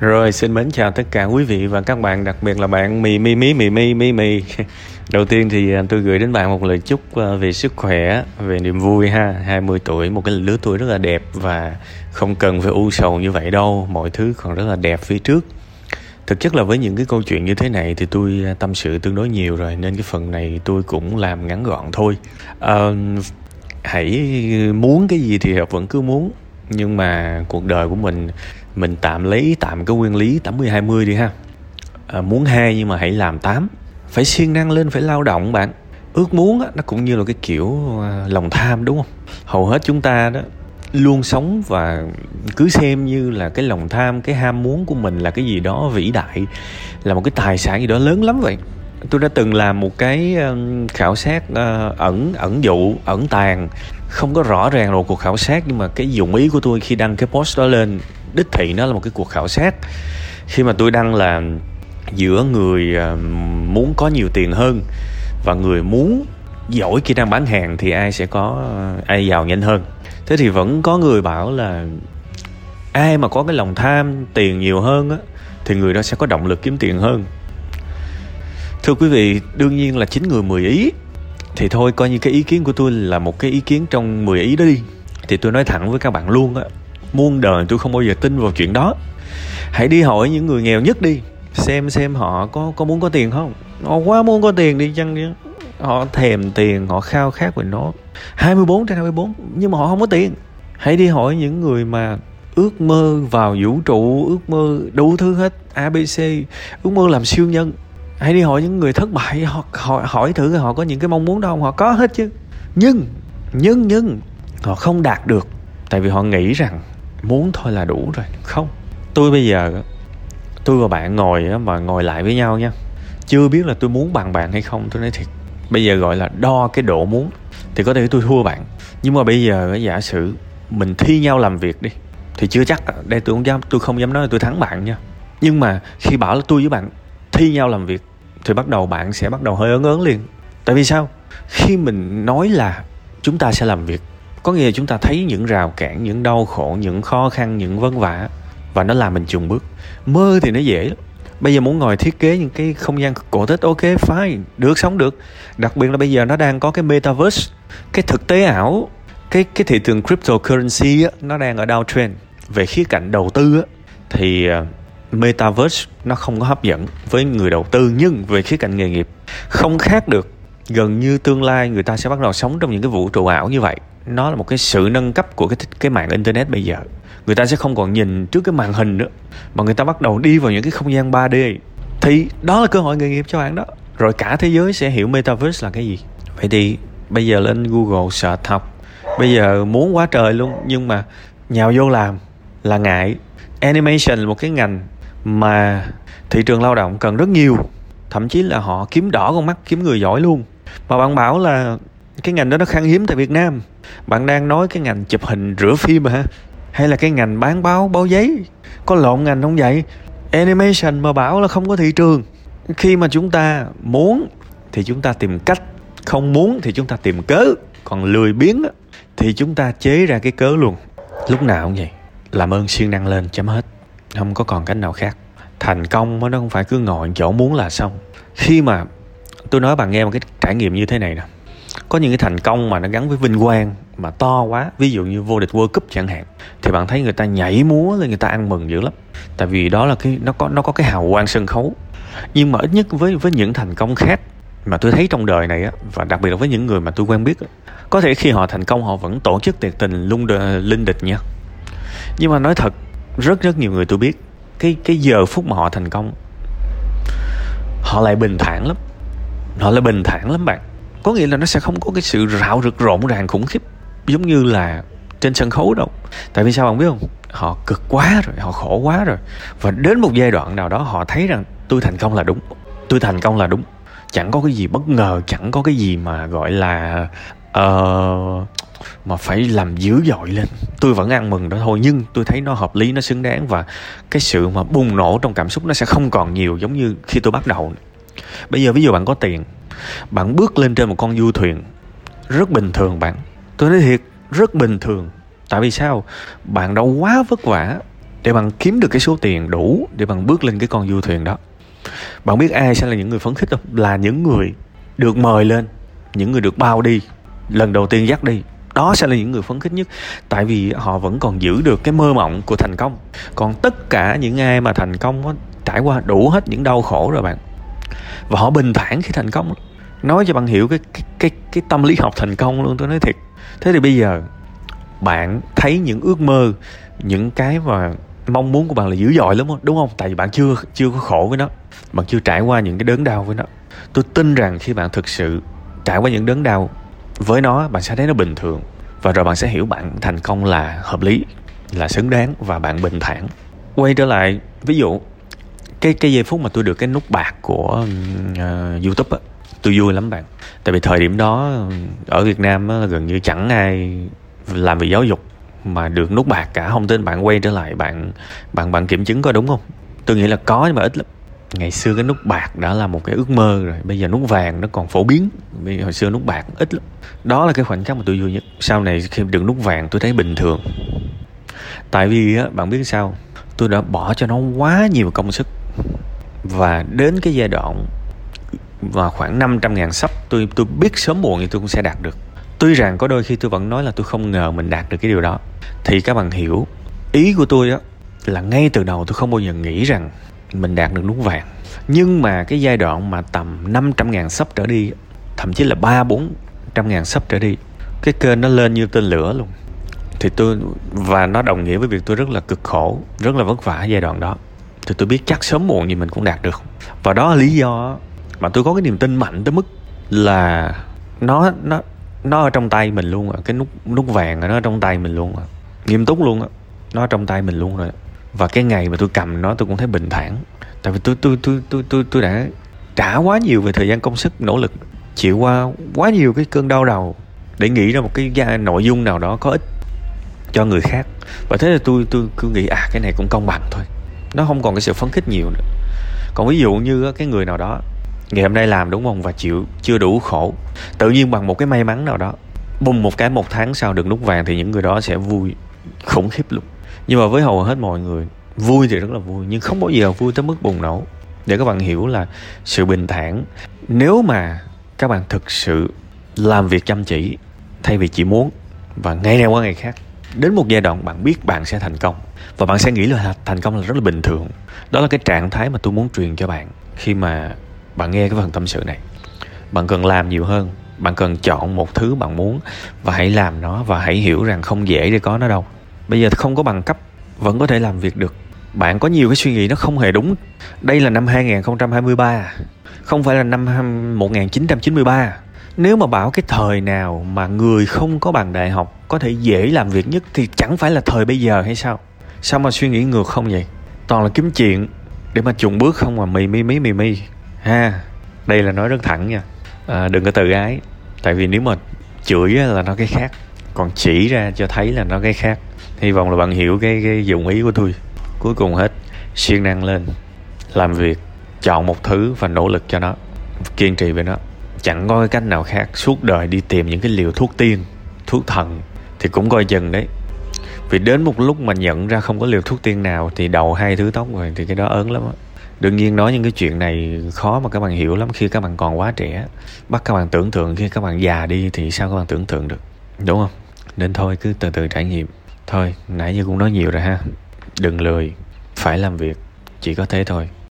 Rồi xin mến chào tất cả quý vị và các bạn, đặc biệt là bạn mì mì mí mì mì mì mì. Đầu tiên thì à, tôi gửi đến bạn một lời chúc à, về sức khỏe, về niềm vui ha. 20 tuổi, một cái lứa tuổi rất là đẹp và không cần phải u sầu như vậy đâu. Mọi thứ còn rất là đẹp phía trước. Thực chất là với những cái câu chuyện như thế này thì tôi à, tâm sự tương đối nhiều rồi nên cái phần này tôi cũng làm ngắn gọn thôi. À, hãy muốn cái gì thì vẫn cứ muốn nhưng mà cuộc đời của mình mình tạm lấy tạm cái nguyên lý 80 20 đi ha. À, muốn hai nhưng mà hãy làm tám. Phải siêng năng lên phải lao động bạn. Ước muốn á, nó cũng như là cái kiểu à, lòng tham đúng không? Hầu hết chúng ta đó luôn sống và cứ xem như là cái lòng tham cái ham muốn của mình là cái gì đó vĩ đại là một cái tài sản gì đó lớn lắm vậy. Tôi đã từng làm một cái ờ, khảo sát ờ, ẩn ẩn dụ ẩn tàng. Không có rõ ràng rồi cuộc khảo sát nhưng mà cái dụng ý của tôi khi đăng cái post đó lên đích thị nó là một cái cuộc khảo sát. Khi mà tôi đăng là giữa người à, muốn có nhiều tiền hơn và người muốn giỏi kỹ năng bán hàng thì ai sẽ có à, ai giàu nhanh hơn. Thế thì vẫn có người bảo là ai mà có cái lòng tham, tiền nhiều hơn á, thì người đó sẽ có động lực kiếm tiền hơn. Thưa quý vị, đương nhiên là chín người mười ý thì thôi, coi như cái ý kiến của tôi là một cái ý kiến trong 10 ý đó đi. Thì tôi nói thẳng với các bạn luôn á muôn đời tôi không bao giờ tin vào chuyện đó. Hãy đi hỏi những người nghèo nhất đi xem xem họ có có muốn có tiền không. Họ quá muốn có tiền đi chăng đi họ thèm tiền họ khao khát về nó. 24 trên 24 nhưng mà họ không có tiền. Hãy đi hỏi những người mà ước mơ vào vũ trụ ước mơ đủ thứ hết abc ước mơ làm siêu nhân. Hãy đi hỏi những người thất bại họ hỏi, hỏi thử họ có những cái mong muốn đâu không? Họ có hết chứ. Nhưng nhưng nhưng họ không đạt được tại vì họ nghĩ rằng muốn thôi là đủ rồi, không. Tôi bây giờ, tôi và bạn ngồi mà ngồi lại với nhau nha. Chưa biết là tôi muốn bằng bạn hay không, tôi nói thiệt. Bây giờ gọi là đo cái độ muốn, thì có thể tôi thua bạn. Nhưng mà bây giờ giả sử mình thi nhau làm việc đi, thì chưa chắc đây tôi không dám, tôi không dám nói là tôi thắng bạn nha. Nhưng mà khi bảo là tôi với bạn thi nhau làm việc, thì bắt đầu bạn sẽ bắt đầu hơi ớn ớn liền. Tại vì sao? Khi mình nói là chúng ta sẽ làm việc có nghĩa là chúng ta thấy những rào cản những đau khổ những khó khăn những vất vả và nó làm mình chùn bước. Mơ thì nó dễ lắm. Bây giờ muốn ngồi thiết kế những cái không gian cổ tích ok fine được sống được. Đặc biệt là bây giờ nó đang có cái metaverse cái thực tế ảo cái cái thị trường cryptocurrency á, nó đang ở downtrend về khía cạnh đầu tư á, thì ờ, metaverse nó không có hấp dẫn với người đầu tư nhưng về khía cạnh nghề nghiệp không khác được. Gần như tương lai người ta sẽ bắt đầu sống trong những cái vũ trụ ảo như vậy nó là một cái sự nâng cấp của cái cái mạng internet bây giờ. Người ta sẽ không còn nhìn trước cái màn hình nữa, mà người ta bắt đầu đi vào những cái không gian 3D thì đó là cơ hội nghề nghiệp cho bạn đó. Rồi cả thế giới sẽ hiểu metaverse là cái gì. Vậy thì bây giờ lên google search học. Bây giờ muốn quá trời luôn, nhưng mà nhào vô làm là ngại. Animation là một cái ngành mà thị trường lao động cần rất nhiều. Thậm chí là họ kiếm đỏ con mắt, kiếm người giỏi luôn. Mà bạn bảo là cái ngành đó nó khan hiếm tại Việt Nam. Bạn đang nói cái ngành chụp hình rửa phim hả? Hay là cái ngành bán báo báo giấy? Có lộn ngành không vậy? Animation mà bảo là không có thị trường. Khi mà chúng ta muốn thì chúng ta tìm cách, không muốn thì chúng ta tìm cớ. Còn lười biếng thì chúng ta chế ra cái cớ luôn. Lúc nào cũng vậy, làm ơn siêng năng lên chấm hết. Không có còn cách nào khác. Thành công nó không phải cứ ngồi chỗ muốn là xong. Khi mà tôi nói bạn nghe một cái trải nghiệm như thế này nè có những cái thành công mà nó gắn với vinh quang mà to quá, ví dụ như vô địch World Cup chẳng hạn, thì bạn thấy người ta nhảy múa lên người ta ăn mừng dữ lắm. Tại vì đó là cái, nó có nó có cái hào quang sân khấu. Nhưng mà ít nhất với với những thành công khác mà tôi thấy trong đời này á, và đặc biệt là với những người mà tôi quen biết có thể khi họ thành công họ vẫn tổ chức tiệc tình lung linh địch nha. Nhưng mà nói thật, rất rất nhiều người tôi biết, cái cái giờ phút mà họ thành công, họ lại bình thản lắm. Họ lại bình thản lắm bạn có nghĩa là nó sẽ không có cái sự rạo rực rộn ràng khủng khiếp giống như là trên sân khấu đâu. Tại vì sao bạn biết không? Họ cực quá rồi họ khổ quá rồi. Và đến một giai đoạn nào đó họ thấy rằng tôi thành công là đúng. Tôi thành công là đúng. Chẳng có cái gì bất ngờ chẳng có cái gì mà gọi là uh, mà phải làm dữ dội lên. Tôi vẫn ăn mừng đó thôi nhưng tôi thấy nó hợp lý nó xứng đáng và cái sự mà bùng nổ trong cảm xúc nó sẽ không còn nhiều giống như khi tôi bắt đầu bây giờ ví dụ bạn có tiền bạn bước lên trên một con du thuyền. Rất bình thường bạn. Tôi nói thiệt, rất bình thường. Tại vì sao? Bạn đã quá vất vả để bạn kiếm được cái số tiền đủ để bạn bước lên cái con du thuyền đó. Bạn biết ai sẽ là những người phấn khích không? Là những người được mời lên, những người được bao đi. Lần đầu tiên dắt đi, đó sẽ là những người phấn khích nhất. Tại vì họ vẫn còn giữ được cái mơ mộng của thành công. Còn tất cả những ai mà thành công trải qua đủ hết những đau khổ rồi bạn. Và họ bình thản khi thành công nói cho bạn hiểu cái cái cái, cái tâm lý học thành công luôn tôi nói thiệt. Thế thì bây giờ bạn thấy những ước mơ những cái mà mong muốn của bạn là dữ dội lắm đúng không? Tại vì bạn chưa chưa có khổ với nó. Bạn chưa trải qua những cái đớn đau với nó. Tôi tin rằng khi bạn thực sự trải qua những đớn đau với nó bạn sẽ thấy nó bình thường. Và rồi bạn sẽ hiểu bạn thành công là hợp lý là xứng đáng và bạn bình thản. Quay trở lại ví dụ cái cái giây phút mà tôi được cái nút bạc của uh, youtube á tôi vui lắm bạn. Tại vì thời điểm đó ở việt nam á, gần như chẳng ai làm về giáo dục mà được nút bạc cả. Không tin bạn quay trở lại bạn bạn bạn kiểm chứng coi đúng không? Tôi nghĩ là có nhưng mà ít lắm. Ngày xưa cái nút bạc đã là một cái ước mơ rồi. Bây giờ nút vàng nó còn phổ biến. Bây giờ hồi xưa nút bạc ít lắm. Đó là cái khoảnh khắc mà tôi vui nhất. Sau này khi được nút vàng tôi thấy bình thường. Tại vì á bạn biết sao? Tôi đã bỏ cho nó quá nhiều công sức. Và đến cái giai đoạn và khoảng 500 ngàn sắp tôi tôi biết sớm muộn thì tôi cũng sẽ đạt được. Tuy rằng có đôi khi tôi vẫn nói là tôi không ngờ mình đạt được cái điều đó. Thì các bạn hiểu, ý của tôi á, là ngay từ đầu tôi không bao giờ nghĩ rằng mình đạt được nút vàng. Nhưng mà cái giai đoạn mà tầm 500 ngàn sắp trở đi, thậm chí là ba bốn trăm ngàn sắp trở đi, cái kênh nó lên như tên lửa luôn. Thì tôi, và nó đồng nghĩa với việc tôi rất là cực khổ, rất là vất vả giai đoạn đó. Thì tôi biết chắc sớm muộn gì mình cũng đạt được. Và đó là lý do mà tôi có cái niềm tin mạnh tới mức là nó nó nó ở trong tay mình luôn rồi cái nút nút vàng nó ở trong tay mình luôn rồi nghiêm túc luôn á. Nó ở trong tay mình luôn rồi và cái ngày mà tôi cầm nó, tôi cũng thấy bình thản. Tại vì tôi tôi tôi tôi tôi tôi đã trả quá nhiều về thời gian công sức, nỗ lực, chịu qua quá nhiều cái cơn đau đầu để nghĩ ra một cái nội dung nào đó có ích cho người khác. Và thế là tôi tôi cứ nghĩ à cái này cũng công bằng thôi. Nó không còn cái sự phấn khích nhiều nữa. Còn ví dụ như cái người nào đó ngày hôm nay làm đúng không? Và chịu, chưa đủ khổ. Tự nhiên bằng một cái may mắn nào đó, bùng một cái một tháng sau được nút vàng thì những người đó sẽ vui, khủng khiếp luôn. Nhưng mà với hầu hết mọi người, vui thì rất là vui, nhưng không bao giờ vui tới mức bùng nổ. Để các bạn hiểu là sự bình thản, nếu mà các bạn thực sự làm việc chăm chỉ, thay vì chỉ muốn, và ngày nào qua ngày khác, đến một giai đoạn bạn biết bạn sẽ thành công, và bạn sẽ nghĩ là thành công là rất là bình thường. Đó là cái trạng thái mà tôi muốn truyền cho bạn. Khi mà bạn nghe cái phần tâm sự này. Bạn cần làm nhiều hơn. Bạn cần chọn một thứ bạn muốn và hãy làm nó và hãy hiểu rằng không dễ để có nó đâu. Bây giờ không có bằng cấp, vẫn có thể làm việc được. Bạn có nhiều cái suy nghĩ nó không hề đúng. Đây là năm 2023 không phải là năm 1993 nếu mà bảo cái thời nào mà người không có bằng đại học có thể dễ làm việc nhất thì chẳng phải là thời bây giờ hay sao? Sao mà suy nghĩ ngược không vậy? Toàn là kiếm chuyện để mà chuộng bước không mà mì mi mì mì mi ha đây là nói rất thẳng nha. À, đừng có tự ái tại vì nếu mà chửi là nó cái khác. Còn chỉ ra cho thấy là nó cái khác. Hy vọng là bạn hiểu cái cái dụng ý của tôi. Cuối cùng hết siêng năng lên làm việc chọn một thứ và nỗ lực cho nó kiên trì với nó. Chẳng có cái cách nào khác suốt đời đi tìm những cái liều thuốc tiên thuốc thần thì cũng coi chừng đấy. Vì đến một lúc mà nhận ra không có liều thuốc tiên nào thì đầu hai thứ tóc rồi thì cái đó ớn lắm á đương nhiên nói những cái chuyện này khó mà các bạn hiểu lắm. Khi các bạn còn quá trẻ, bắt các bạn tưởng tượng, khi các bạn già đi thì sao các bạn tưởng tượng được? Đúng không? Nên thôi, cứ từ từ trải nghiệm. Thôi, nãy giờ cũng nói nhiều rồi ha. Đừng lười, phải làm việc, chỉ có thế thôi.